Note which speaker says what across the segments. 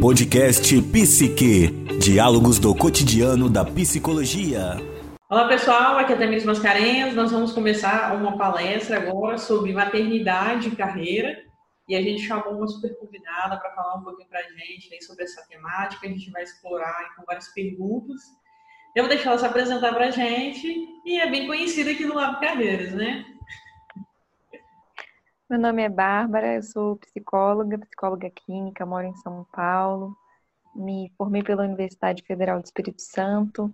Speaker 1: Podcast Psique. Diálogos do cotidiano da psicologia.
Speaker 2: Olá pessoal, aqui é Tamiris Mascarenhas. Nós vamos começar uma palestra agora sobre maternidade e carreira. E a gente chamou uma super convidada para falar um pouquinho para a gente aí sobre essa temática. A gente vai explorar com várias perguntas. Eu vou deixar ela se apresentar para a gente. E é bem conhecida aqui no Lab Carreiras, né?
Speaker 3: Meu nome é Bárbara, eu sou psicóloga, psicóloga clínica, moro em São Paulo. Me formei pela Universidade Federal do Espírito Santo.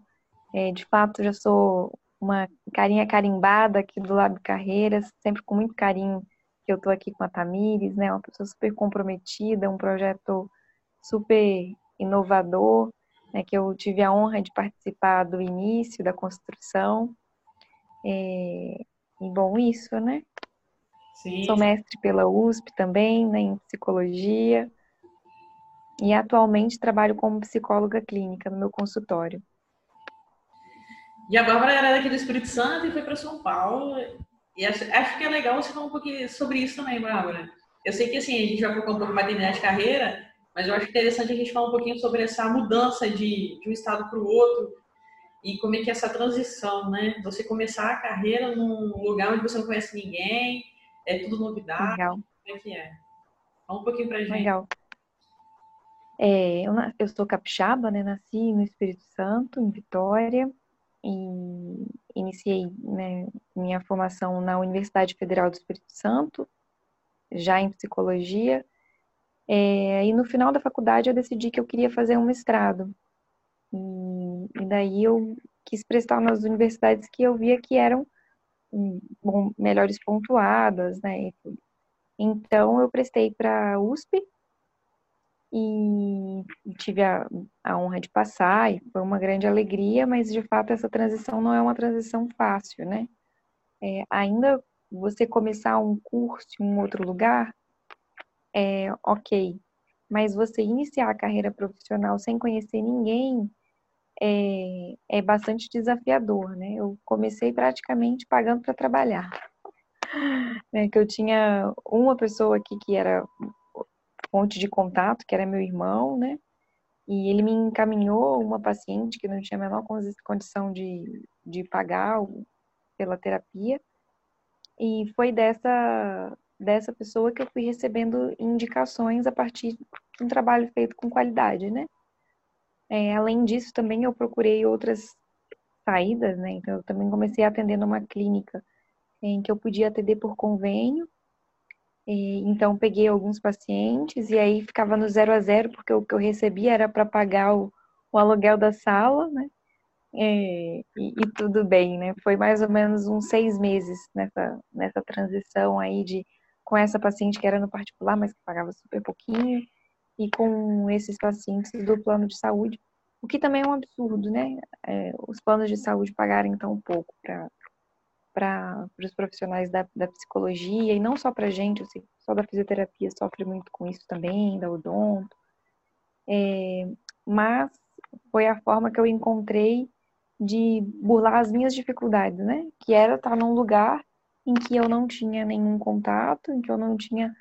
Speaker 3: É, de fato, já sou uma carinha carimbada aqui do Lab Carreiras, sempre com muito carinho que eu estou aqui com a Tamires, né? Uma pessoa super comprometida, um projeto super inovador, né? Que eu tive a honra de participar do início da construção. É, e bom, isso, né? Sim. Sou mestre pela USP também, né, em psicologia. E atualmente trabalho como psicóloga clínica no meu consultório.
Speaker 2: E a Bárbara era daqui do Espírito Santo e foi para São Paulo. E acho, acho, que é legal você falar um pouquinho sobre isso também, Bárbara. Eu sei que assim, a gente vai focar um pouco mais de carreira, mas eu acho interessante a gente falar um pouquinho sobre essa mudança de, de um estado para o outro e como é que é essa transição, né? Você começar a carreira num lugar onde você não conhece ninguém, é tudo novidade? Legal. Como é que é? Fala um pouquinho pra gente.
Speaker 3: Legal. É, eu, eu sou capixaba, né? Nasci no Espírito Santo, em Vitória, e iniciei né, minha formação na Universidade Federal do Espírito Santo, já em psicologia. É, e no final da faculdade eu decidi que eu queria fazer um mestrado. E, e daí eu quis prestar nas universidades que eu via que eram bom, melhores pontuadas, né? Então eu prestei para a USP e tive a, a, honra de passar e foi uma grande alegria, mas de fato essa transição não é uma transição fácil, né? É, ainda você começar um curso em um outro lugar, é ok, mas você iniciar a carreira profissional sem conhecer ninguém é, é bastante desafiador, né? Eu comecei praticamente pagando para trabalhar. É, que eu tinha uma pessoa aqui que era fonte de contato, que era meu irmão, né? E ele me encaminhou uma paciente que não tinha a menor condição de, de pagar pela terapia. E foi dessa, dessa pessoa que eu fui recebendo indicações a partir de um trabalho feito com qualidade, né? É, além disso, também eu procurei outras saídas, né? Então, eu também comecei a atender numa clínica em que eu podia atender por convênio. E, então, peguei alguns pacientes e aí ficava no zero a zero, porque o que eu recebia era para pagar o, o, aluguel da sala, né? É, e, e, tudo bem, né? Foi mais ou menos uns seis meses nessa, nessa transição aí de com essa paciente que era no particular, mas que pagava super pouquinho, e com esses pacientes do plano de saúde, o que também é um absurdo, né? É, os planos de saúde pagarem tão pouco para os profissionais da, da, psicologia, e não só para a gente, sei, só da fisioterapia sofre muito com isso também, da odonto. É, mas foi a forma que eu encontrei de burlar as minhas dificuldades, né? Que era estar num lugar em que eu não tinha nenhum contato, em que eu não tinha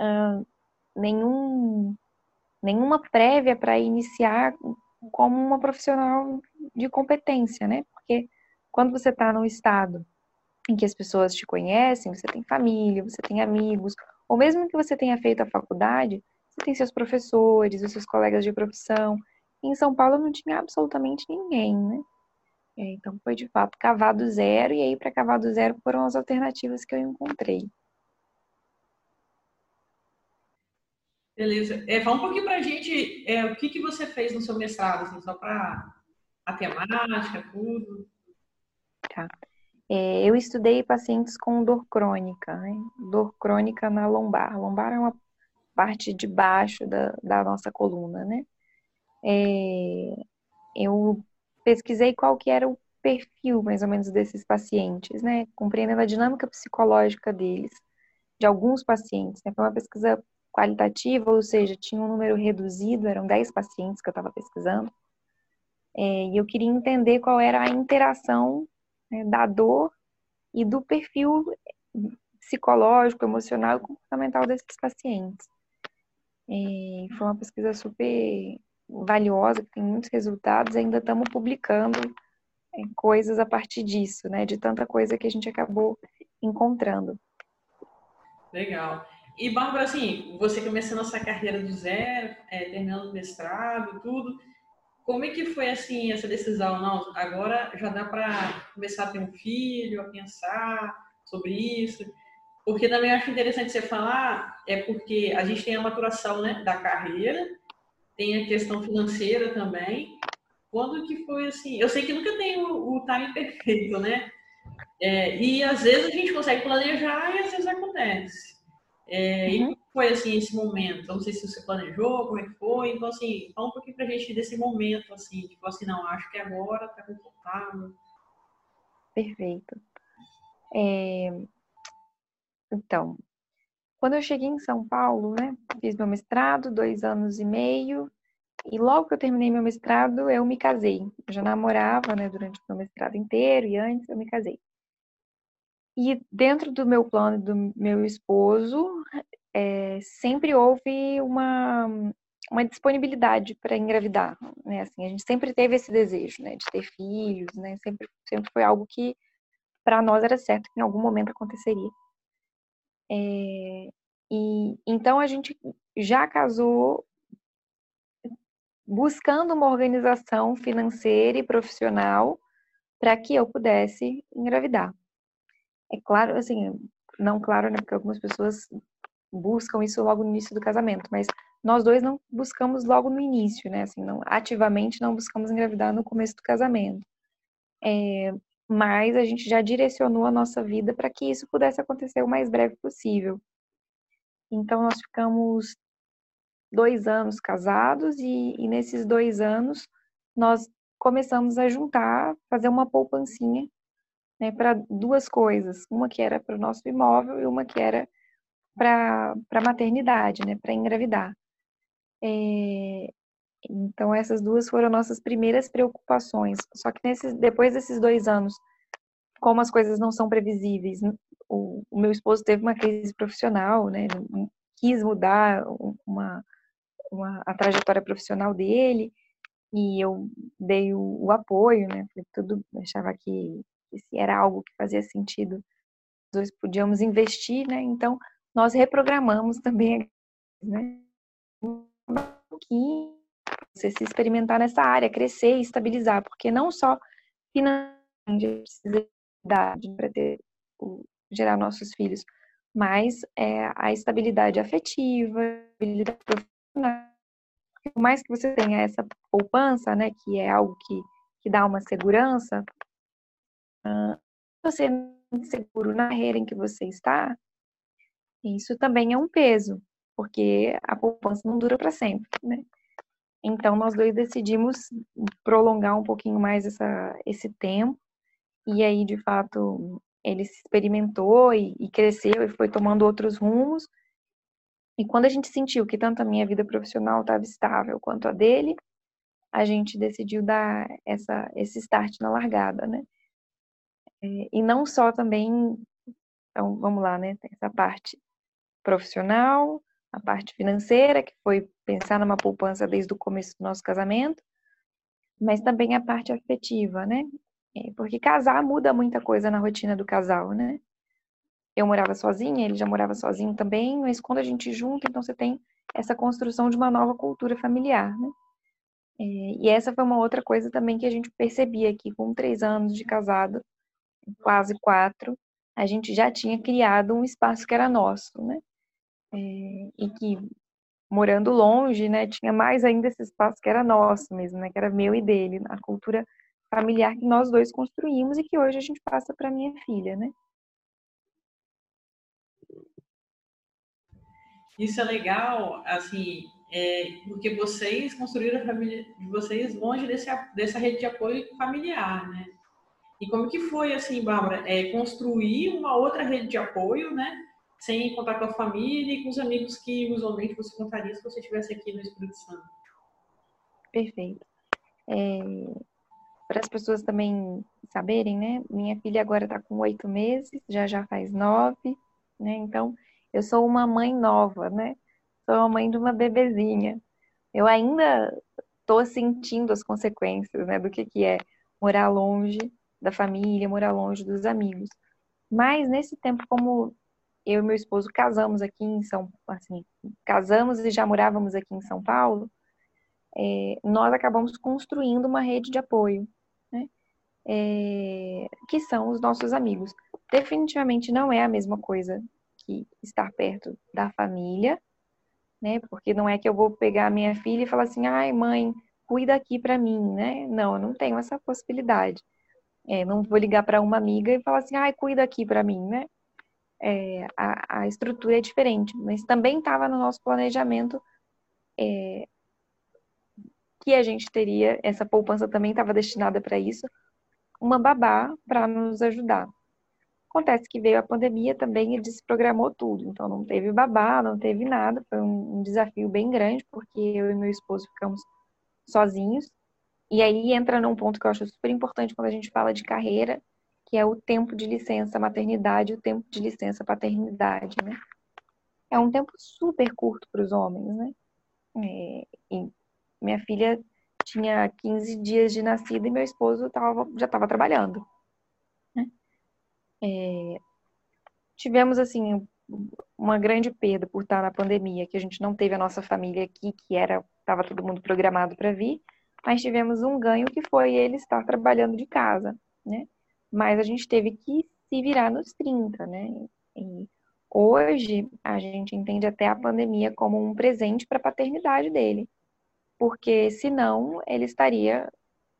Speaker 3: uh, nenhum nenhuma prévia para iniciar como uma profissional de competência, né? Porque quando você está num estado em que as pessoas te conhecem, você tem família, você tem amigos, ou mesmo que você tenha feito a faculdade, você tem seus professores, os seus colegas de profissão. Em São Paulo não tinha absolutamente ninguém, né? É, então foi de fato cavar do zero, e aí para cavar do zero foram as alternativas que eu encontrei.
Speaker 2: Beleza. É, fala um pouquinho para a gente é, o que, que você fez no seu mestrado, assim, só para a temática, tudo.
Speaker 3: Tá. É, eu estudei pacientes com dor crônica, né? dor crônica na lombar. Lombar é uma parte de baixo da, da nossa coluna, né? É, eu pesquisei qual que era o perfil, mais ou menos, desses pacientes, né? Compreendendo a dinâmica psicológica deles, de alguns pacientes. Né? Foi uma pesquisa qualitativa, ou seja, tinha um número reduzido, eram 10 pacientes que eu estava pesquisando, é, e eu queria entender qual era a interação né, da dor e do perfil psicológico, emocional e comportamental desses pacientes. E foi uma pesquisa super valiosa, que tem muitos resultados, ainda estamos publicando é, coisas a partir disso, né? De tanta coisa que a gente acabou encontrando.
Speaker 2: Legal. E, Bárbara, assim, você começando essa carreira do zero, é, terminando o mestrado, tudo, como é que foi, assim, essa decisão? Não, agora já dá para começar a ter um filho, a pensar sobre isso? Porque também acho interessante você falar, é porque a gente tem a maturação né, da carreira, tem a questão financeira também. Quando que foi assim? Eu sei que nunca tem o, o time perfeito, né? É, e às vezes a gente consegue planejar e às vezes acontece. É, uhum. E foi assim esse momento? Eu não sei se você planejou, como é que foi. Então, assim, fala um pouquinho pra gente desse momento, assim, tipo assim, não, acho que agora tá confortável.
Speaker 3: Perfeito. É... Então, quando eu cheguei em São Paulo, né, fiz meu mestrado, dois anos e meio, e logo que eu terminei meu mestrado, eu me casei. Eu já namorava, né, durante o meu mestrado inteiro, e antes eu me casei. E dentro do meu plano do meu esposo, é, sempre houve uma, uma disponibilidade para engravidar, né? Assim, a gente sempre teve esse desejo, né, de ter filhos, né? Sempre, sempre foi algo que para nós era certo que em algum momento aconteceria. É, e então a gente já casou buscando uma organização financeira e profissional para que eu pudesse engravidar. É claro, assim, não claro, né, porque algumas pessoas buscam isso logo no início do casamento, mas nós dois não buscamos logo no início, né, assim, não, ativamente não buscamos engravidar no começo do casamento. É, mas a gente já direcionou a nossa vida para que isso pudesse acontecer o mais breve possível. Então, nós ficamos dois anos casados e, e nesses dois anos nós começamos a juntar, fazer uma poupancinha né, para duas coisas, uma que era para o nosso imóvel e uma que era para a maternidade, né, para engravidar. É, então essas duas foram nossas primeiras preocupações. Só que nesses, depois desses dois anos, como as coisas não são previsíveis, o, o meu esposo teve uma crise profissional, né, quis mudar uma, uma, a trajetória profissional dele e eu dei o, o apoio, né, tudo achava que que se era algo que fazia sentido, dois podíamos investir, né? Então, nós reprogramamos também, né? Pouquinho, você se experimentar nessa área, crescer e estabilizar, porque não só financeiramente precisa para ter gerar nossos filhos, mas é, a estabilidade afetiva, estabilidade profissional. Por mais que você tenha essa poupança, né, que é algo que, que dá uma segurança, você seguro na carreira em que você está, isso também é um peso, porque a poupança não dura para sempre, né? Então, nós dois decidimos prolongar um pouquinho mais essa, esse tempo, e aí, de fato, ele se experimentou e, e cresceu e foi tomando outros rumos. E quando a gente sentiu que tanto a minha vida profissional estava estável quanto a dele, a gente decidiu dar essa, esse start na largada, né? É, e não só também, então vamos lá, né? Tem essa parte profissional, a parte financeira, que foi pensar numa poupança desde o começo do nosso casamento, mas também a parte afetiva, né? É, porque casar muda muita coisa na rotina do casal, né? Eu morava sozinha, ele já morava sozinho também, mas quando a gente junta, então você tem essa construção de uma nova cultura familiar, né? É, e essa foi uma outra coisa também que a gente percebia aqui com três anos de casado, quase quatro, a gente já tinha criado um espaço que era nosso, né? É, e que morando longe, né, tinha mais ainda esse espaço que era nosso mesmo, né, que era meu e dele, a cultura familiar que nós dois construímos e que hoje a gente passa para minha filha, né?
Speaker 2: Isso é legal, assim, é, porque vocês construíram a família de vocês longe desse, dessa rede de apoio familiar, né? E como que foi, assim, Bárbara, é, construir uma outra rede de apoio, né? Sem contar com a família e com os amigos que usualmente você contaria se você estivesse aqui no Espírito Santo.
Speaker 3: Perfeito. É, para as pessoas também saberem, né? Minha filha agora está com oito meses, já já faz nove, né? Então, eu sou uma mãe nova, né? sou a mãe de uma bebezinha. Eu ainda estou sentindo as consequências, né, do que, que é morar longe da família, morar longe dos amigos. Mas nesse tempo, como eu e meu esposo casamos aqui em São assim, casamos e já morávamos aqui em São Paulo, é, nós acabamos construindo uma rede de apoio, né? É, que são os nossos amigos. Definitivamente não é a mesma coisa que estar perto da família, né? Porque não é que eu vou pegar a minha filha e falar assim, ai mãe, cuida aqui para mim, né? Não, eu não tenho essa possibilidade. É, não vou ligar para uma amiga e falar assim, ai, cuida aqui para mim, né? É, a, a, estrutura é diferente, mas também estava no nosso planejamento é, que a gente teria, essa poupança também estava destinada para isso, uma babá para nos ajudar. Acontece que veio a pandemia também e desprogramou tudo, então não teve babá, não teve nada, foi um, um desafio bem grande, porque eu e meu esposo ficamos sozinhos. E aí entra num ponto que eu acho super importante quando a gente fala de carreira, que é o tempo de licença maternidade e o tempo de licença paternidade, né? É um tempo super curto para os homens, né? É, minha filha tinha 15 dias de nascida e meu esposo tava, já estava trabalhando. Né? É, tivemos, assim, uma grande perda por estar na pandemia, que a gente não teve a nossa família aqui, que era estava todo mundo programado para vir, mas tivemos um ganho que foi ele estar trabalhando de casa, né? Mas a gente teve que se virar nos 30, né? E hoje a gente entende até a pandemia como um presente para a paternidade dele, porque senão ele estaria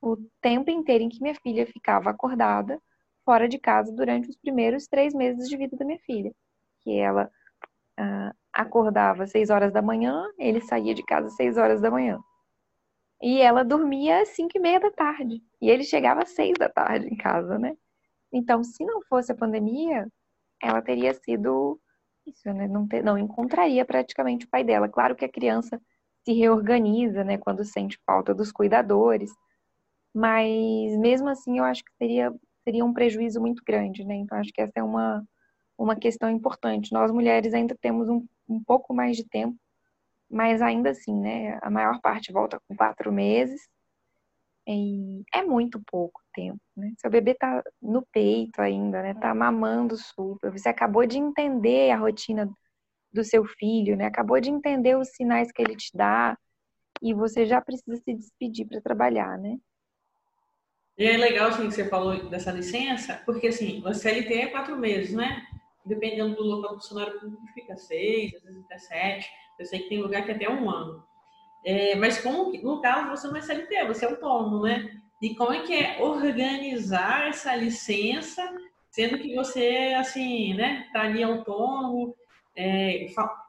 Speaker 3: o tempo inteiro em que minha filha ficava acordada fora de casa durante os primeiros três meses de vida da minha filha, que ela ah, acordava às seis horas da manhã, ele saía de casa às seis horas da manhã. E ela dormia às cinco e meia da tarde. E ele chegava às seis da tarde em casa, né? Então, se não fosse a pandemia, ela teria sido isso, né? Não, ter, não encontraria praticamente o pai dela. Claro que a criança se reorganiza, né? Quando sente falta dos cuidadores. Mas mesmo assim, eu acho que seria, seria um prejuízo muito grande, né? Então, acho que essa é uma, uma questão importante. Nós mulheres ainda temos um, um pouco mais de tempo, mas ainda assim, né? A maior parte volta com quatro meses. E é muito pouco tempo, né? Seu bebê tá no peito ainda, né? Tá mamando super. Você acabou de entender a rotina do seu filho, né? Acabou de entender os sinais que ele te dá e você já precisa se despedir para trabalhar, né?
Speaker 2: E é legal assim que você falou dessa licença, porque assim, o CLT é quatro meses, né? dependendo do local funcionário público, fica seis, às vezes até sete. Eu sei que tem lugar que é até um ano. É, mas como no caso você não é CLT, você é autônomo, né? E como é que é organizar essa licença, sendo que você, assim, né, tá ali autônomo? É,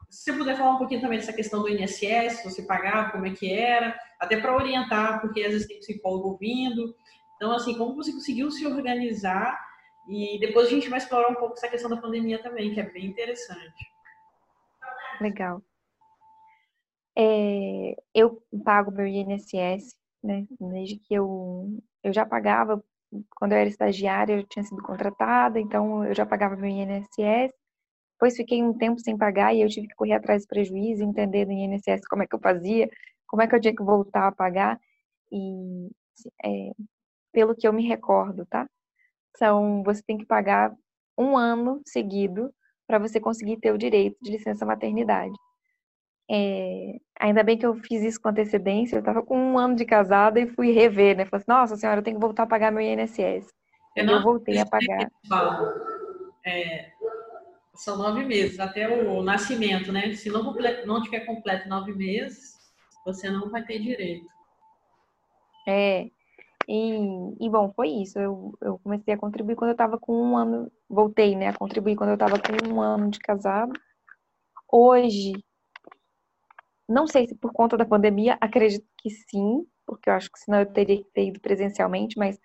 Speaker 2: se você puder falar um pouquinho também dessa questão do INSS, você pagava, como é que era, até para orientar, porque às vezes tem psicólogo ouvindo. Então, assim, como você conseguiu se organizar e depois a gente vai explorar um pouco essa questão da pandemia também, que é bem interessante.
Speaker 3: Legal. É, eu pago meu INSS, né? Desde que eu, eu já pagava, quando eu era estagiária, eu tinha sido contratada, então eu já pagava meu INSS. Depois fiquei um tempo sem pagar e eu tive que correr atrás do prejuízo, entender do INSS como é que eu fazia, como é que eu tinha que voltar a pagar. E é, pelo que eu me recordo, tá? são você tem que pagar um ano seguido para você conseguir ter o direito de licença maternidade. É, ainda bem que eu fiz isso com antecedência, eu estava com um ano de casada e fui rever, né? Falei assim, nossa senhora, eu tenho que voltar a pagar meu INSS. Eu, e eu voltei a pagar.
Speaker 2: É, são nove meses, até o nascimento, né? Se não, não tiver completo nove meses, você não vai ter direito.
Speaker 3: É, e, e, bom, foi isso. Eu, eu comecei a contribuir quando eu estava com um ano, voltei, né, a contribuir quando eu estava com um ano de casado. Hoje, não sei se por conta da pandemia, acredito que sim, porque eu acho que senão eu teria que ter ido presencialmente, mas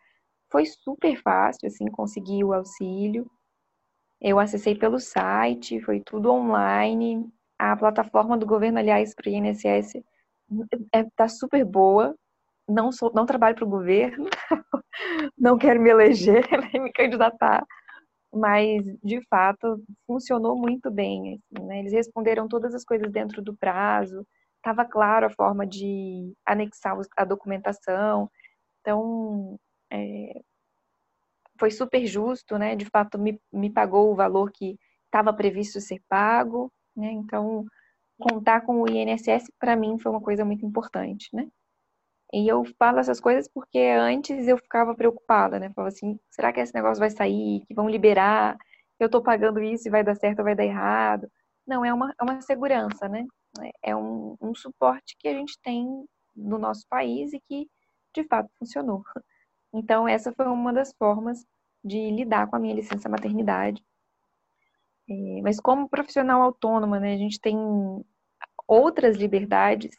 Speaker 3: foi super fácil, assim, conseguir o auxílio. Eu acessei pelo site, foi tudo online. A plataforma do governo, aliás, para o INSS, está é, super boa não sou, não trabalho para o governo, não quero me eleger nem me candidatar, mas de fato funcionou muito bem. Assim, né? Eles responderam todas as coisas dentro do prazo, estava claro a forma de anexar a documentação, então é, foi super justo, né? De fato me, me pagou o valor que estava previsto ser pago, né? Então contar com o INSS para mim foi uma coisa muito importante, né? E eu falo essas coisas porque antes eu ficava preocupada, né? Falava assim, será que esse negócio vai sair? Que vão liberar? Eu estou pagando isso e vai dar certo ou vai dar errado? Não, é uma, é uma segurança, né? É um, um suporte que a gente tem no nosso país e que, de fato, funcionou. Então, essa foi uma das formas de lidar com a minha licença maternidade. É, mas como profissional autônoma, né, a gente tem outras liberdades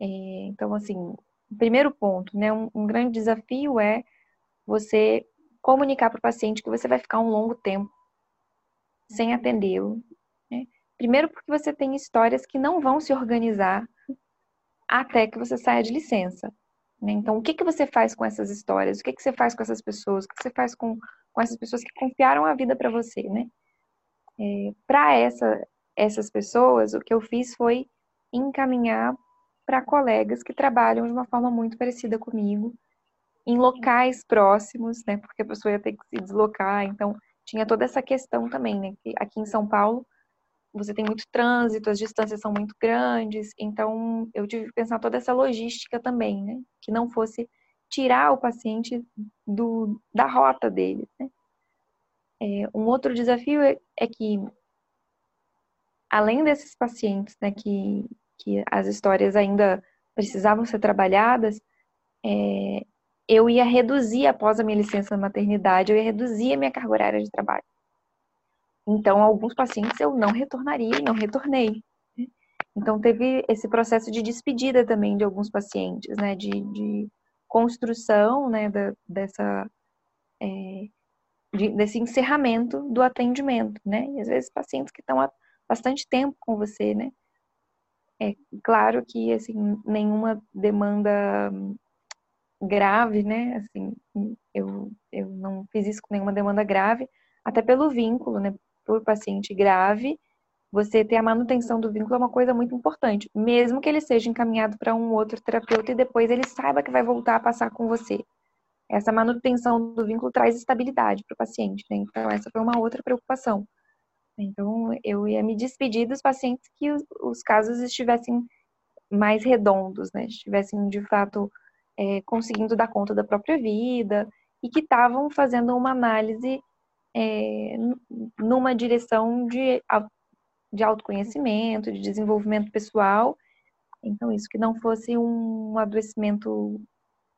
Speaker 3: é, então, assim, primeiro ponto, né, um, um grande desafio é você comunicar para o paciente que você vai ficar um longo tempo sem atendê-lo. Né? Primeiro, porque você tem histórias que não vão se organizar até que você saia de licença. Né? Então, o que, que você faz com essas histórias? O que, que você faz com essas pessoas? O que você faz com, com essas pessoas que confiaram a vida para você? Né? É, para essa, essas pessoas, o que eu fiz foi encaminhar para colegas que trabalham de uma forma muito parecida comigo, em locais próximos, né? Porque a pessoa ia ter que se deslocar, então tinha toda essa questão também, né? Que aqui em São Paulo você tem muito trânsito, as distâncias são muito grandes, então eu tive que pensar toda essa logística também, né? Que não fosse tirar o paciente do, da rota dele, né? É, um outro desafio é, é que, além desses pacientes, né, que, que as histórias ainda precisavam ser trabalhadas, é, eu ia reduzir após a minha licença maternidade, eu ia reduzir a minha carga horária de trabalho. Então, alguns pacientes eu não retornaria e não retornei. Né? Então, teve esse processo de despedida também de alguns pacientes, né? De, de construção, né? Da, dessa, é, de, desse encerramento do atendimento, né? E às vezes pacientes que estão há bastante tempo com você, né? É claro que, assim, nenhuma demanda grave, né? Assim, eu, eu não fiz isso com nenhuma demanda grave, até pelo vínculo, né? Por paciente grave, você ter a manutenção do vínculo é uma coisa muito importante, mesmo que ele seja encaminhado para um outro terapeuta e depois ele saiba que vai voltar a passar com você. Essa manutenção do vínculo traz estabilidade para o paciente, né? Então, essa foi uma outra preocupação. Então, eu ia me despedir dos pacientes que os, os casos estivessem mais redondos, né? Estivessem, de fato, é, conseguindo dar conta da própria vida e que estavam fazendo uma análise é, numa direção de, de autoconhecimento, de desenvolvimento pessoal. Então, isso que não fosse um adoecimento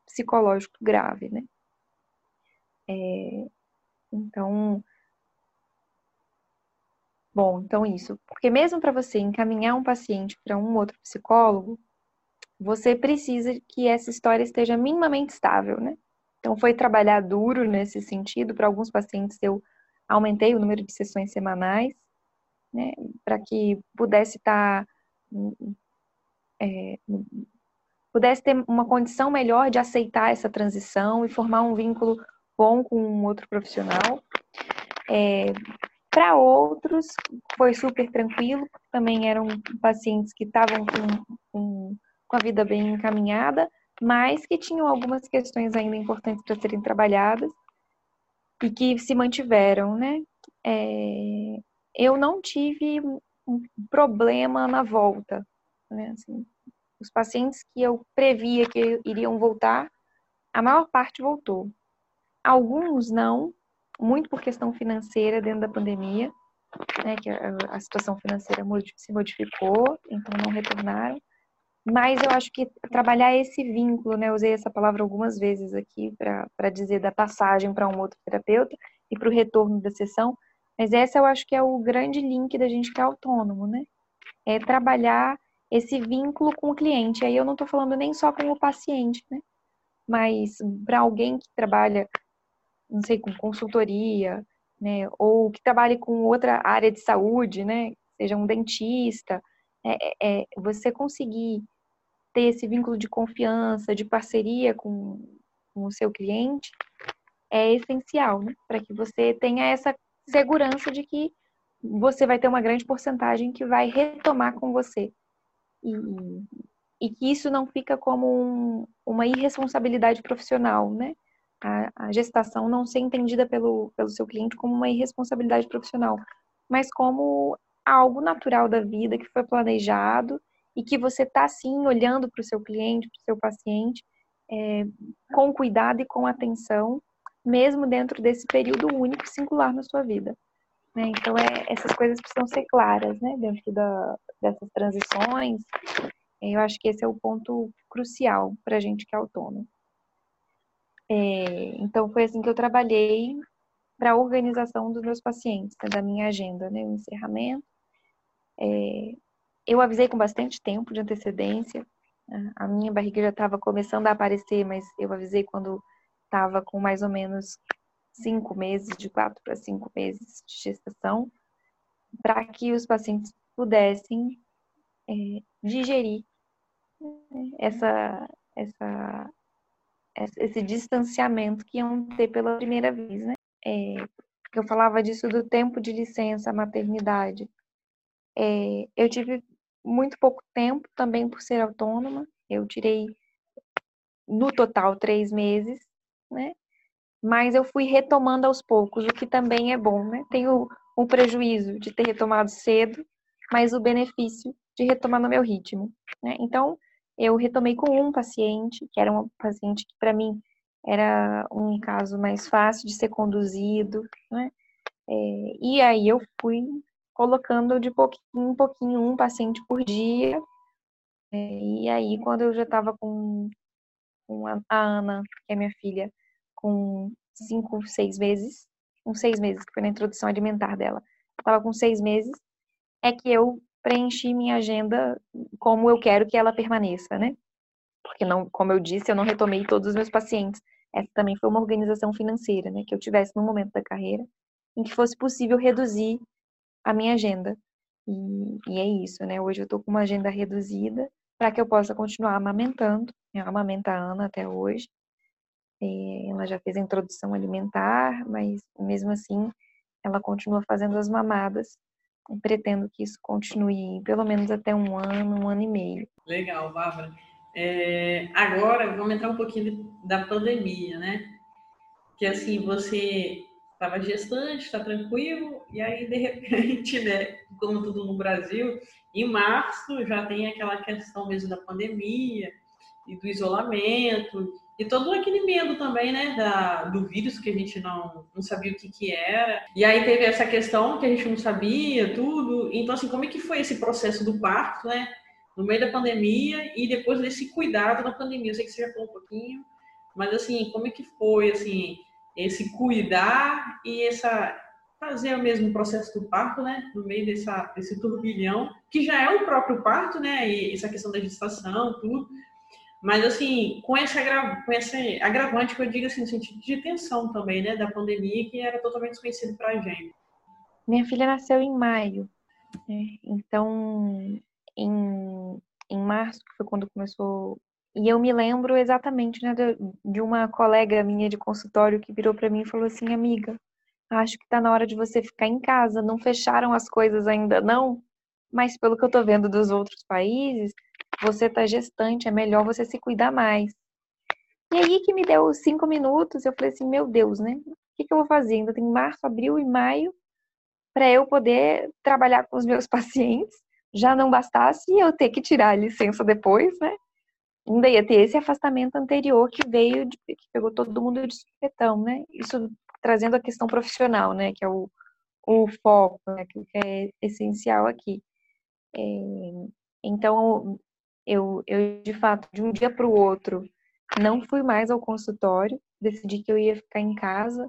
Speaker 3: psicológico grave, né? É, então, Bom, então isso. Porque mesmo para você encaminhar um paciente para um outro psicólogo, você precisa que essa história esteja minimamente estável, né? Então foi trabalhar duro nesse sentido. Para alguns pacientes eu aumentei o número de sessões semanais, né? Para que pudesse estar tá, é, pudesse ter uma condição melhor de aceitar essa transição e formar um vínculo bom com um outro profissional. É, para outros, foi super tranquilo, também eram pacientes que estavam com, com, com a vida bem encaminhada, mas que tinham algumas questões ainda importantes para serem trabalhadas e que se mantiveram, né? É, eu não tive um problema na volta, né? Assim, os pacientes que eu previa que iriam voltar, a maior parte voltou. Alguns não, muito por questão financeira dentro da pandemia, né, que a, a situação financeira se modificou, então não retornaram. Mas eu acho que trabalhar esse vínculo, né, usei essa palavra algumas vezes aqui para dizer da passagem para um outro terapeuta e para o retorno da sessão, mas essa eu acho que é o grande link da gente ficar autônomo, né? É trabalhar esse vínculo com o cliente. Aí eu não estou falando nem só com o paciente, né? Mas para alguém que trabalha não sei, com consultoria, né, ou que trabalhe com outra área de saúde, né, seja um dentista, é, é, é, você conseguir ter esse vínculo de confiança, de parceria com, com o seu cliente, é essencial, né? Para que você tenha essa segurança de que você vai ter uma grande porcentagem que vai retomar com você. E, e que isso não fica como um, uma irresponsabilidade profissional, né? A, a, gestação não ser entendida pelo, pelo seu cliente como uma irresponsabilidade profissional, mas como algo natural da vida que foi planejado e que você está sim olhando para o seu cliente, para o seu paciente, é, com cuidado e com atenção, mesmo dentro desse período único e singular na sua vida. Né? Então, é, essas coisas precisam ser claras né? dentro da, dessas transições. Eu acho que esse é o ponto crucial para a gente que é autônomo. É, então, foi assim que eu trabalhei para a organização dos meus pacientes, né, da minha agenda, né, o encerramento. É, eu avisei com bastante tempo de antecedência. A minha barriga já estava começando a aparecer, mas eu avisei quando estava com mais ou menos cinco meses, de quatro para cinco meses de gestação, para que os pacientes pudessem é, digerir né, essa, essa, esse distanciamento que iam ter pela primeira vez, né? É, eu falava disso do tempo de licença maternidade. É, eu tive muito pouco tempo também por ser autônoma. Eu tirei no total três meses, né? Mas eu fui retomando aos poucos, o que também é bom, né? Tenho o prejuízo de ter retomado cedo, mas o benefício de retomar no meu ritmo, né? Então, eu retomei com um paciente, que era um paciente que para mim era um caso mais fácil de ser conduzido, né? É, e aí eu fui colocando de pouquinho em pouquinho um paciente por dia. É, e aí, quando eu já estava com, com a, a, Ana, que é minha filha, com cinco, seis meses, com seis meses, que foi na introdução alimentar dela, estava com seis meses, é que eu preenchi minha agenda como eu quero que ela permaneça, né? Porque, não, como eu disse, eu não retomei todos os meus pacientes. Essa também foi uma organização financeira, né? Que eu tivesse no momento da carreira em que fosse possível reduzir a minha agenda. E, e é isso, né? Hoje eu estou com uma agenda reduzida para que eu possa continuar amamentando. Eu amamento a Ana até hoje. E ela já fez a introdução alimentar, mas mesmo assim ela continua fazendo as mamadas. E pretendo que isso continue pelo menos até um ano, um ano e meio.
Speaker 2: Legal, Bárbara. É, agora vamos entrar um pouquinho da pandemia, né? Que assim, você estava gestante, está tranquilo, e aí de repente, né, como tudo no Brasil, em março já tem aquela questão mesmo da pandemia e do isolamento e todo aquele medo também, né, da, do vírus que a gente não, não sabia o que que era. E aí teve essa questão que a gente não sabia, tudo. Então, assim, como é que foi esse processo do parto, né, no meio da pandemia e depois desse cuidado na pandemia? Eu sei que você já falou um pouquinho, mas, assim, como é que foi, assim, esse cuidar e essa fazer o mesmo processo do parto, né, no meio dessa, desse turbilhão, que já é o próprio parto, né, e essa questão da gestação, tudo, mas assim, com esse, agra... com esse agravante que eu digo assim, no sentido de tensão também, né, da pandemia, que era totalmente desconhecido para a gente.
Speaker 3: Minha filha nasceu em maio, né? então em, em março, que foi quando começou e eu me lembro exatamente né, de uma colega minha de consultório que virou para mim e falou assim: Amiga, acho que está na hora de você ficar em casa. Não fecharam as coisas ainda, não? Mas pelo que eu estou vendo dos outros países, você está gestante, é melhor você se cuidar mais. E aí que me deu cinco minutos, eu falei assim: Meu Deus, né? O que, que eu vou fazer? Ainda tem março, abril e maio para eu poder trabalhar com os meus pacientes. Já não bastasse eu ter que tirar a licença depois, né? ainda ia ter esse afastamento anterior que veio, de, que pegou todo mundo de supetão, né? Isso trazendo a questão profissional, né? Que é o, o foco, né? Que é essencial aqui. É, então, eu, eu, de fato, de um dia para o outro, não fui mais ao consultório, decidi que eu ia ficar em casa.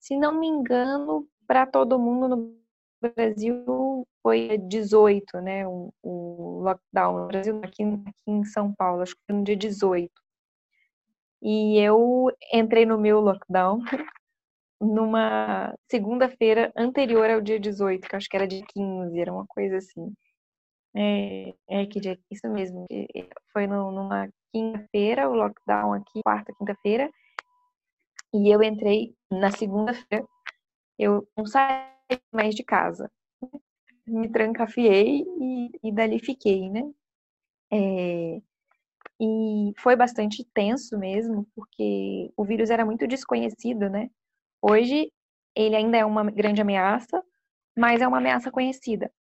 Speaker 3: Se não me engano, para todo mundo no Brasil foi 18, né, o, o lockdown no Brasil, aqui, aqui em São Paulo, acho que foi no dia 18. E eu entrei no meu lockdown numa segunda-feira anterior ao dia 18, que acho que era dia 15, era uma coisa assim. É, é que dia, isso mesmo, foi no, numa quinta-feira, o lockdown aqui, quarta, quinta-feira, E eu entrei na segunda-feira, eu não saí mais de casa. Me trancafiei e, e dali fiquei, né? É, e foi bastante tenso mesmo, porque o vírus era muito desconhecido, né? Hoje ele ainda é uma grande ameaça, mas é uma ameaça conhecida.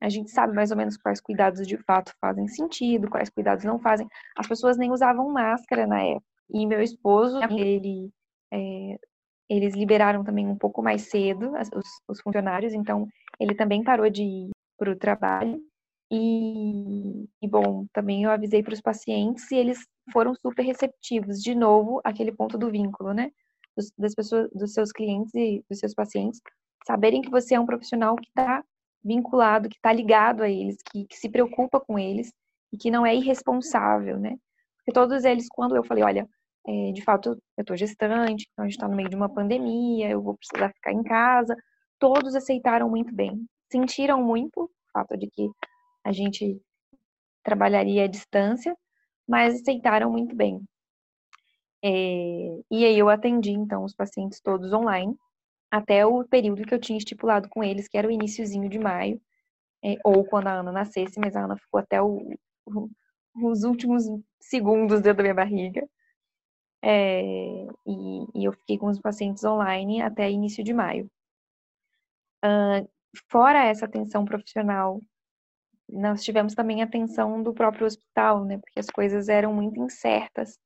Speaker 3: A gente sabe mais ou menos quais cuidados de fato fazem sentido, quais cuidados não fazem. As pessoas nem usavam máscara na época. E meu esposo, ele, é, eles liberaram também um pouco mais cedo os, os funcionários, então ele também parou de ir para o trabalho. E, e, bom, também eu avisei para os pacientes e eles foram super receptivos. De novo, aquele ponto do vínculo, né? Dos, das pessoas, dos seus clientes e dos seus pacientes, saberem que você é um profissional que está vinculado, que está ligado a eles, que, que, se preocupa com eles e que não é irresponsável, né? Porque todos eles, quando eu falei, olha, é, de fato eu estou gestante, então a gente está no meio de uma pandemia, eu vou precisar ficar em casa, todos aceitaram muito bem, sentiram muito o fato de que a gente trabalharia à distância, mas aceitaram muito bem. É, e aí eu atendi então os pacientes todos online até o período que eu tinha estipulado com eles, que era o iníciozinho de maio, é, ou quando a Ana nascesse, mas a Ana ficou até o, o, os últimos segundos dentro da minha barriga. É, e, e, eu fiquei com os pacientes online até início de maio. Uh, fora essa atenção profissional, nós tivemos também a atenção do próprio hospital, né? Porque as coisas eram muito incertas.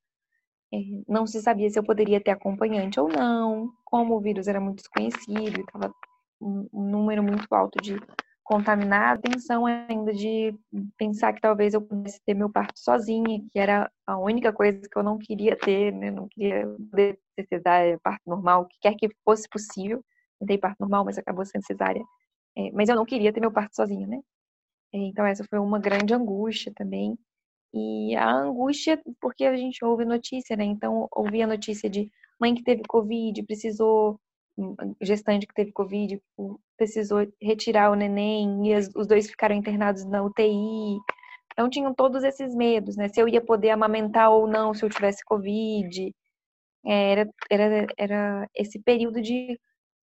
Speaker 3: É, não se sabia se eu poderia ter acompanhante ou não, como o vírus era muito desconhecido estava um, número muito alto de contaminados, atenção ainda de pensar que talvez eu pudesse ter meu parto sozinha, que era a única coisa que eu não queria ter, né? Não queria poder ter cesárea, parto normal, o que quer que fosse possível. Tentei parto normal, mas acabou sendo cesárea. É, mas eu não queria ter meu parto sozinha, né? É, então essa foi uma grande angústia também. E a angústia, porque a gente ouve notícia, né? Então, ouvi a notícia de mãe que teve Covid, precisou, hum, gestante que teve Covid, precisou retirar o neném, e os dois ficaram internados na UTI. Então, tinham todos esses medos, né? Se eu ia poder amamentar ou não se eu tivesse Covid. É, era, era, era esse período de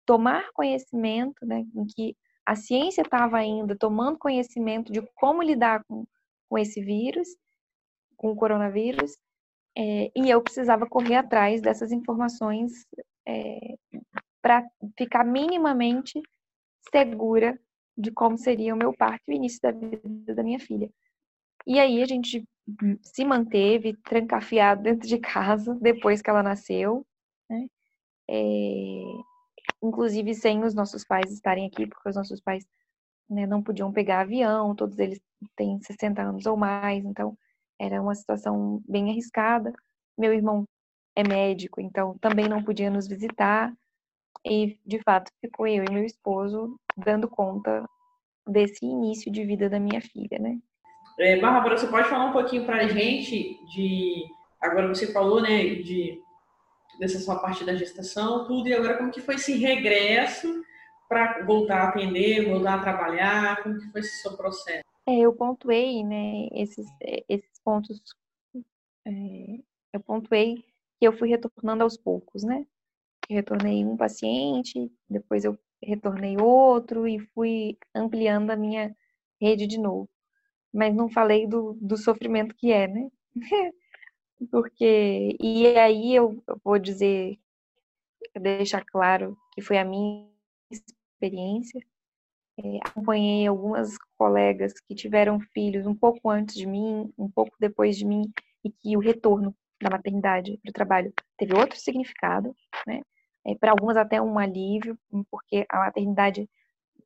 Speaker 3: tomar conhecimento, né? Em que a ciência estava ainda tomando conhecimento de como lidar com, com esse vírus com o coronavírus, é, e eu precisava correr atrás dessas informações é, para ficar minimamente segura de como seria o meu parto e o início da vida da minha filha. E aí a gente se manteve trancafiado dentro de casa depois que ela nasceu, né? É, inclusive sem os nossos pais estarem aqui, porque os nossos pais né, não podiam pegar avião, todos eles têm 60 anos ou mais, então era uma situação bem arriscada. Meu irmão é médico, então também não podia nos visitar. E, de fato, ficou eu e meu esposo dando conta desse início de vida da minha filha, né?
Speaker 2: É, Bárbara, você pode falar um pouquinho para a gente de... Agora você falou, né, de dessa sua parte da gestação, tudo, e agora como que foi esse regresso para voltar a atender, voltar a trabalhar, como que foi esse seu processo?
Speaker 3: É, eu pontuei, né, esses, é, esses pontos, é, eu pontuei que eu fui retornando aos poucos, né? Eu retornei um paciente, depois eu retornei outro e fui ampliando a minha rede de novo. Mas não falei do, do sofrimento que é, né? Porque, e aí eu vou dizer, deixar claro que foi a minha experiência, é, acompanhei algumas colegas que tiveram filhos um pouco antes de mim, um pouco depois de mim, e que o retorno da maternidade para o trabalho teve outro significado, né? É, para algumas até um alívio, porque a maternidade,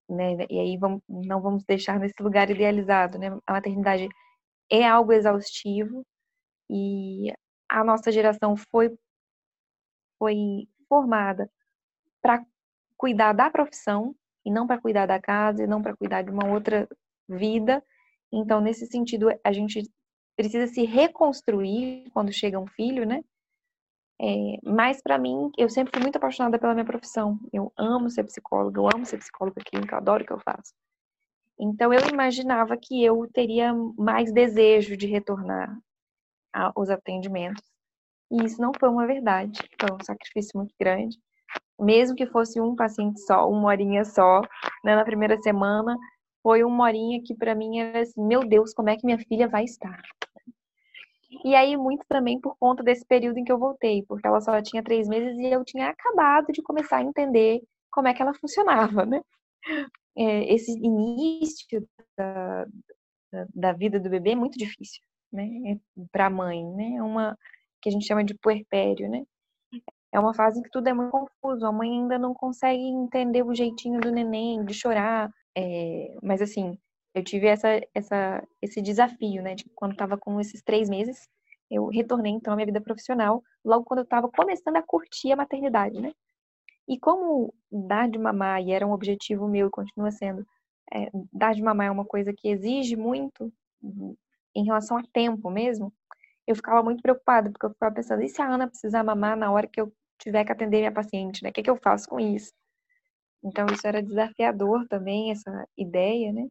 Speaker 3: né, e aí vamos, não vamos deixar nesse lugar idealizado, né? A maternidade é algo exaustivo e a nossa geração foi foi formada para cuidar da profissão e não para cuidar da casa, e não para cuidar de uma outra vida. Então, nesse sentido, a gente precisa se reconstruir quando chega um filho, né? É, mas para mim, eu sempre fui muito apaixonada pela minha profissão. Eu amo ser psicóloga, eu amo ser psicóloga clínica, eu adoro o que eu faço. Então eu imaginava que eu teria mais desejo de retornar aos atendimentos. E isso não foi uma verdade, foi um sacrifício muito grande. Mesmo que fosse um paciente só, uma horinha só, né, na primeira semana, foi uma horinha que para mim era assim, meu Deus, como é que minha filha vai estar? E aí, muito também por conta desse período em que eu voltei, porque ela só tinha três meses e eu tinha acabado de começar a entender como é que ela funcionava, né? É, esse início da, da, da, vida do bebê é muito difícil, né? Para a mãe, né? É uma que a gente chama de puerpério, né? É uma fase em que tudo é muito confuso. A mãe ainda não consegue entender o jeitinho do neném, de chorar. É, mas assim, eu tive essa, essa, esse desafio, né? De quando estava com esses três meses, eu retornei então à minha vida profissional, logo quando eu estava começando a curtir a maternidade, né? E como dar de mamar, e era um objetivo meu e continua sendo, é, dar de mamar é uma coisa que exige muito em relação a tempo mesmo, eu ficava muito preocupada, porque eu ficava pensando, e se a Ana precisar mamar na hora que eu tiver que atender minha paciente, né? O que, é que eu faço com isso? Então, isso era desafiador também, essa ideia, né?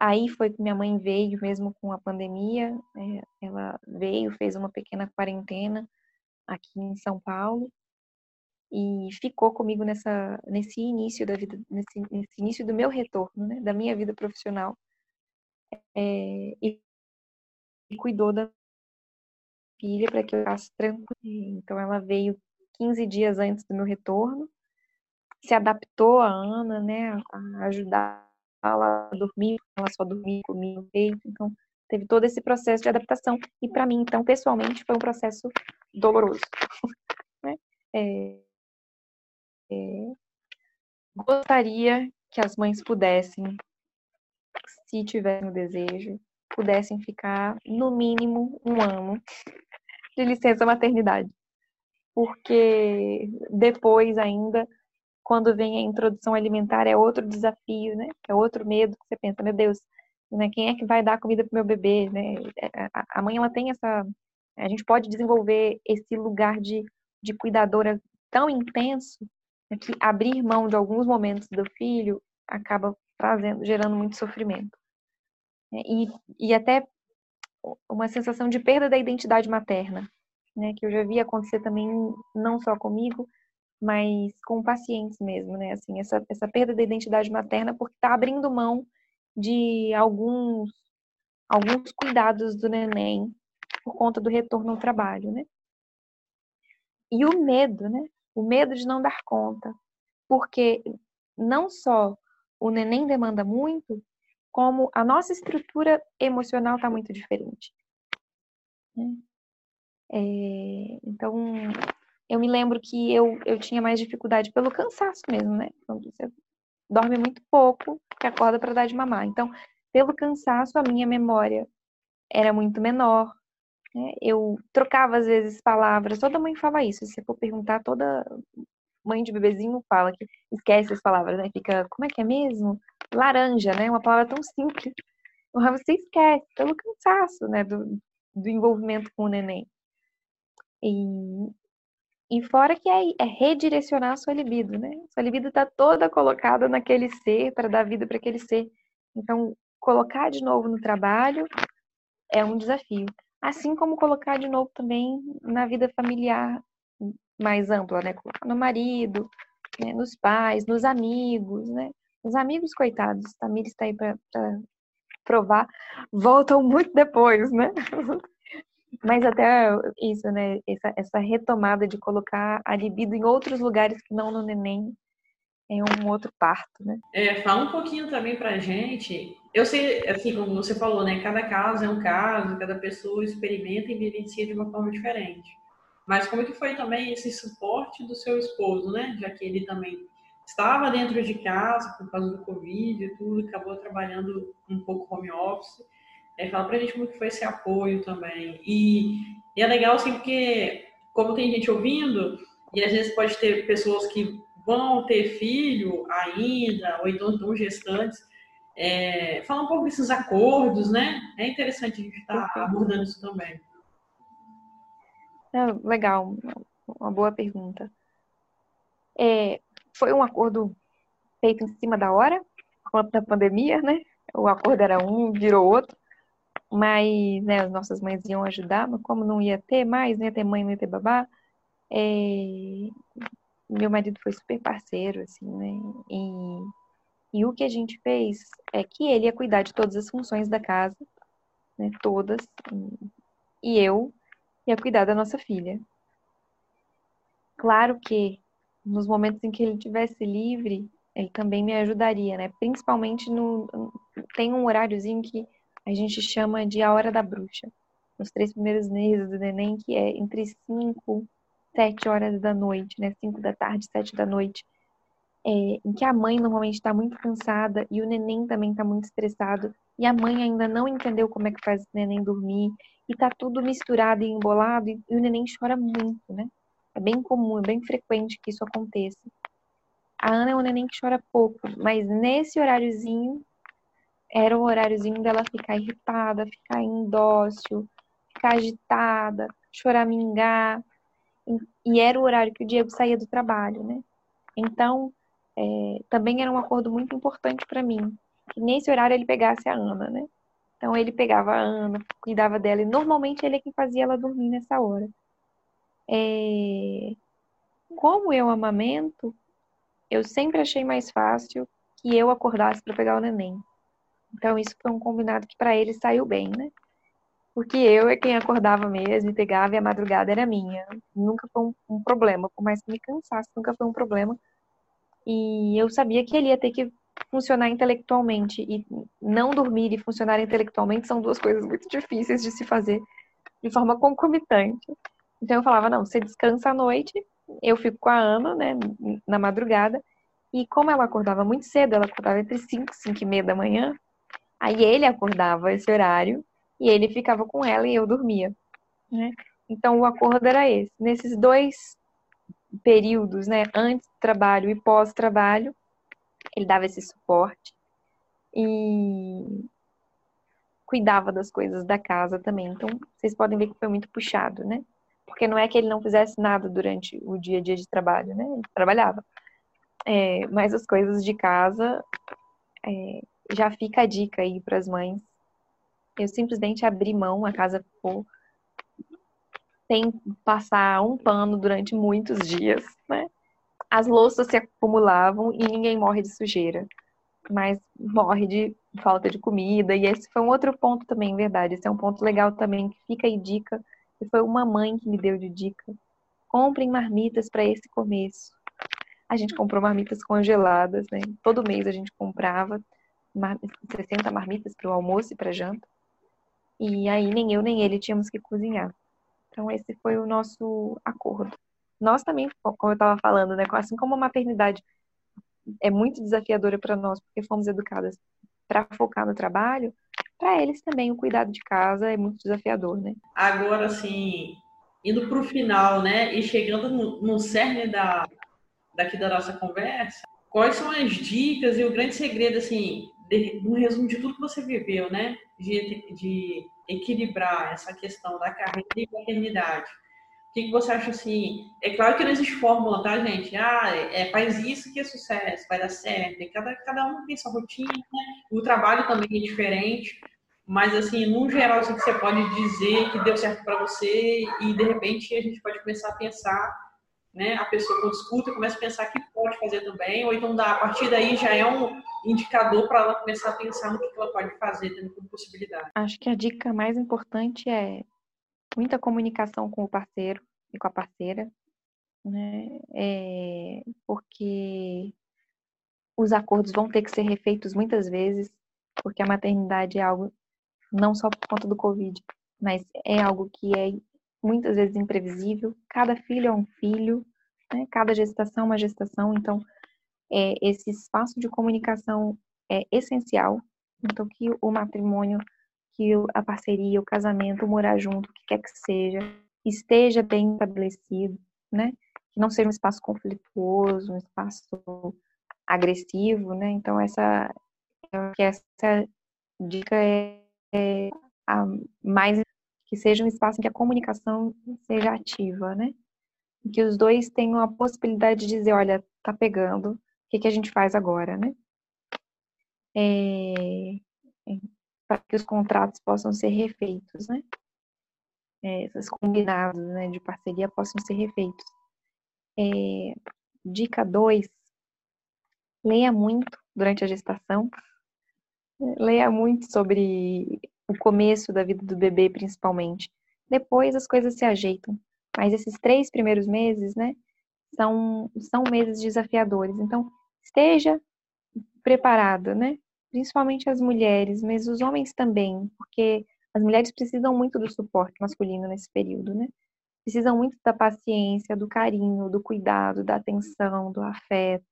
Speaker 3: Aí foi que minha mãe veio mesmo com a pandemia, né? ela veio, fez uma pequena quarentena aqui em São Paulo e ficou comigo nessa nesse início da vida, nesse, nesse início do meu retorno, né? da minha vida profissional é, e, cuidou da filha para que eu ficasse tranquila. Então ela veio 15 dias antes do meu retorno, se adaptou a Ana, né, a ajudar ela dormir, ela só dormia comigo peito, então teve todo esse processo de adaptação e para mim, então, pessoalmente, foi um processo doloroso. né? é, é, gostaria que as mães pudessem, se tiverem o desejo, pudessem ficar no mínimo um ano de licença maternidade, porque depois ainda quando vem a introdução alimentar é outro desafio, né? É outro medo que você pensa, meu Deus, né? Quem é que vai dar comida para meu bebê, né? É, a mãe ela tem essa, a gente pode desenvolver esse lugar de, de cuidadora tão intenso né, que abrir mão de alguns momentos do filho acaba trazendo, gerando muito sofrimento. Né? E, e até uma sensação de perda da identidade materna, né, que eu já vi acontecer também não só comigo, mas com pacientes mesmo, né? Assim, essa, essa perda da identidade materna porque está abrindo mão de alguns alguns cuidados do neném por conta do retorno ao trabalho, né? E o medo, né? O medo de não dar conta, porque não só o neném demanda muito, como a nossa estrutura emocional está muito diferente. É, então, eu me lembro que eu, eu tinha mais dificuldade pelo cansaço mesmo, né? Quando você dorme muito pouco, que acorda para dar de mamar. Então, pelo cansaço, a minha memória era muito menor. Né? Eu trocava, às vezes, palavras. Toda mãe fala isso. Se você for perguntar, toda mãe de bebezinho fala que esquece as palavras, né? Fica, como é que é mesmo? Laranja, né? Uma palavra tão simples. Mas você esquece, pelo cansaço, né? Do, do envolvimento com o neném. E, e fora que é, é redirecionar a sua libido, né? Sua libido está toda colocada naquele ser, para dar vida para aquele ser. Então, colocar de novo no trabalho é um desafio. Assim como colocar de novo também na vida familiar mais ampla, né? No marido, né? nos pais, nos amigos, né? Os amigos, coitados, Tamir está aí para provar, voltam muito depois, né? Mas até isso, né? Essa, essa retomada de colocar a libido em outros lugares que não no neném é um outro parto, né?
Speaker 2: É, fala um pouquinho também pra gente. Eu sei, assim, como você falou, né? Cada caso é um caso, cada pessoa experimenta e vivencia de uma forma diferente. Mas como que foi também esse suporte do seu esposo, né? Já que ele também estava dentro de casa por causa do Covid e tudo, acabou trabalhando um pouco home office. É, fala pra gente como que foi esse apoio também. E, e, é legal, assim, porque como tem gente ouvindo, e às vezes pode ter pessoas que vão ter filho ainda, ou então estão gestantes, é, fala um pouco desses acordos, né? É interessante a gente estar tá abordando isso também.
Speaker 3: É, legal, uma boa pergunta. É, foi um acordo feito em cima da hora, conta da pandemia, né? O acordo era um, virou outro. Mas né, as nossas mães iam ajudar, mas como não ia ter mais, não ia ter mãe, não ia ter babá, é, meu marido foi super parceiro, assim, né? E, e o que a gente fez é que ele ia cuidar de todas as funções da casa, né? Todas, e eu ia cuidar da nossa filha. Claro que nos momentos em que ele tivesse livre, ele também me ajudaria, né? Principalmente no tem um horáriozinho que a gente chama de a hora da bruxa. Nos três primeiros meses do neném, que é entre 5 7 horas da noite, né? 5 da tarde, 7 da noite. É, em que a mãe normalmente está muito cansada e o neném também está muito estressado e a mãe ainda não entendeu como é que faz o neném dormir e tá tudo misturado e embolado e, e o neném chora muito, né? É bem comum, é bem frequente que isso aconteça. A Ana é um neném que chora pouco, mas nesse horáriozinho era o horáriozinho dela ficar irritada, ficar indócil, ficar agitada, choramingar. E era o horário que o Diego saía do trabalho, né? Então, é, também era um acordo muito importante para mim, que nesse horário ele pegasse a Ana, né? Então ele pegava a Ana, cuidava dela, e normalmente ele é quem fazia ela dormir nessa hora. É... Como eu amamento, eu sempre achei mais fácil que eu acordasse para pegar o neném. Então isso foi um combinado que para ele saiu bem, né? Porque eu é quem acordava mesmo e pegava e a madrugada era minha. Nunca foi um, um problema, por mais que me cansasse, nunca foi um problema. E eu sabia que ele ia ter que funcionar intelectualmente e não dormir e funcionar intelectualmente são duas coisas muito difíceis de se fazer de forma concomitante. Então eu falava, não, você descansa à noite, eu fico com a Ana, né, na madrugada, e como ela acordava muito cedo, ela acordava entre 5 e 5 e meia da manhã, aí ele acordava esse horário, e ele ficava com ela e eu dormia, né? Então o acordo era esse. Nesses dois períodos, né, antes do trabalho e pós-trabalho, ele dava esse suporte e cuidava das coisas da casa também. Então, vocês podem ver que foi muito puxado, né? Porque não é que ele não fizesse nada durante o dia a dia de trabalho, né? Ele trabalhava. É, mas as coisas de casa, é, já fica a dica aí para as mães. Eu simplesmente abri mão, a casa ficou sem passar um pano durante muitos dias, né? As louças se acumulavam e ninguém morre de sujeira, mas morre de falta de comida. E esse foi um outro ponto também, verdade. Esse é um ponto legal também que fica aí dica e foi uma mãe que me deu de dica. Comprem marmitas para esse começo. A gente comprou marmitas congeladas, né? Todo mês a gente comprava 60 marmitas para o almoço e para janta. E aí nem eu nem ele tínhamos que cozinhar. Então esse foi o nosso acordo. Nós também, como eu estava falando, né, assim como a maternidade é muito desafiadora para nós, porque fomos educadas para focar no trabalho, para eles também o cuidado de casa é muito desafiador, né?
Speaker 2: Agora, assim, indo para o final, né, e chegando no, no cerne da, daqui da nossa conversa, quais são as dicas e o grande segredo, assim, de, no resumo de tudo que você viveu, né, de, de equilibrar essa questão da carreira e maternidade? O que, que você acha assim? É claro que não existe fórmula, tá, gente? Ah, é, faz isso que é sucesso, vai dar certo. Cada, cada um tem sua rotina, né? o trabalho também é diferente. Mas, assim, no geral, assim, você pode dizer que deu certo para você e, de repente, a gente pode começar a pensar, né? A pessoa quando escuta começa a pensar que pode fazer também, ou então, a partir daí, já é um indicador para ela começar a pensar no que ela pode fazer, tendo como possibilidade.
Speaker 3: Acho que a dica mais importante é muita comunicação com o parceiro e com a parceira, né? É, porque os acordos vão ter que ser refeitos muitas vezes, porque a maternidade é algo não só por conta do Covid, mas é algo que é muitas vezes imprevisível. Cada filho é um filho, né? cada gestação é uma gestação, então é, esse espaço de comunicação é essencial. Então, que o matrimônio, que a parceria, o casamento, o morar junto, o que quer que seja, esteja bem estabelecido, né? Que não seja um espaço conflituoso, um espaço agressivo, né? Então, essa, essa dica é, é a mais que seja um espaço em que a comunicação seja ativa, né? Que os dois tenham a possibilidade de dizer, olha, tá pegando, que, que a gente faz agora, né? É, para que os contratos possam ser refeitos, né? É, esses combinados né, de parceria possam ser refeitos. É, dica 2, leia muito durante a gestação, leia muito sobre o começo da vida do bebê, principalmente. Depois as coisas se ajeitam, mas esses três primeiros meses, né, são, são meses desafiadores. Então, esteja preparada, né? Principalmente as mulheres, mas os homens também, porque as mulheres precisam muito do suporte masculino nesse período, né? Precisam muito da paciência, do carinho, do cuidado, da atenção, do afeto,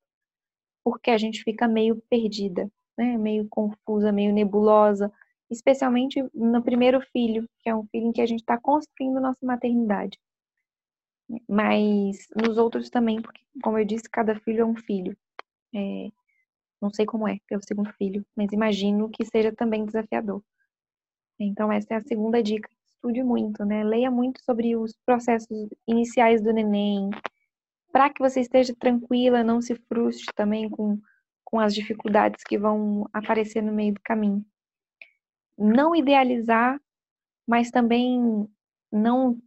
Speaker 3: porque a gente fica meio perdida, né? Meio confusa, meio nebulosa, especialmente no primeiro filho, que é um filho em que a gente está construindo nossa maternidade. Mas nos outros também, porque, como eu disse, cada filho é um filho. É, não sei como é ter o segundo filho, mas imagino que seja também desafiador. Então, essa é a segunda dica. Estude muito, né? Leia muito sobre os processos iniciais do neném, para que você esteja tranquila, não se frustre também com, com as dificuldades que vão aparecer no meio do caminho. Não idealizar, mas também não,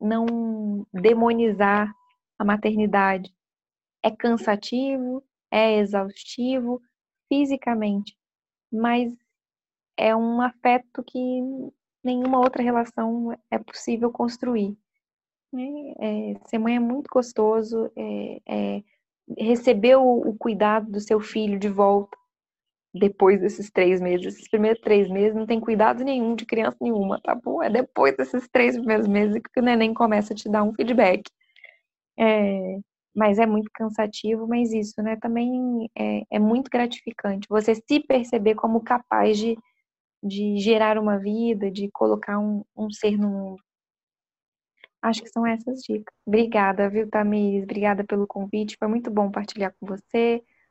Speaker 3: não demonizar a maternidade. É cansativo, é exaustivo fisicamente, mas é um afeto que nenhuma outra relação é possível construir. É, ser mãe é muito gostoso, é, é, receber o, o, cuidado do seu filho de volta depois desses três meses. Esses primeiros três meses não tem cuidado nenhum de criança nenhuma, tá bom? É depois desses três primeiros meses que o neném começa a te dar um feedback. É, mas é muito cansativo, mas isso, né, também é, é muito gratificante. Você se perceber como capaz de, de gerar uma vida, de colocar um, um ser no mundo. Acho que são essas dicas. Obrigada, viu, Tamires? Obrigada pelo convite. Foi muito bom partilhar com você.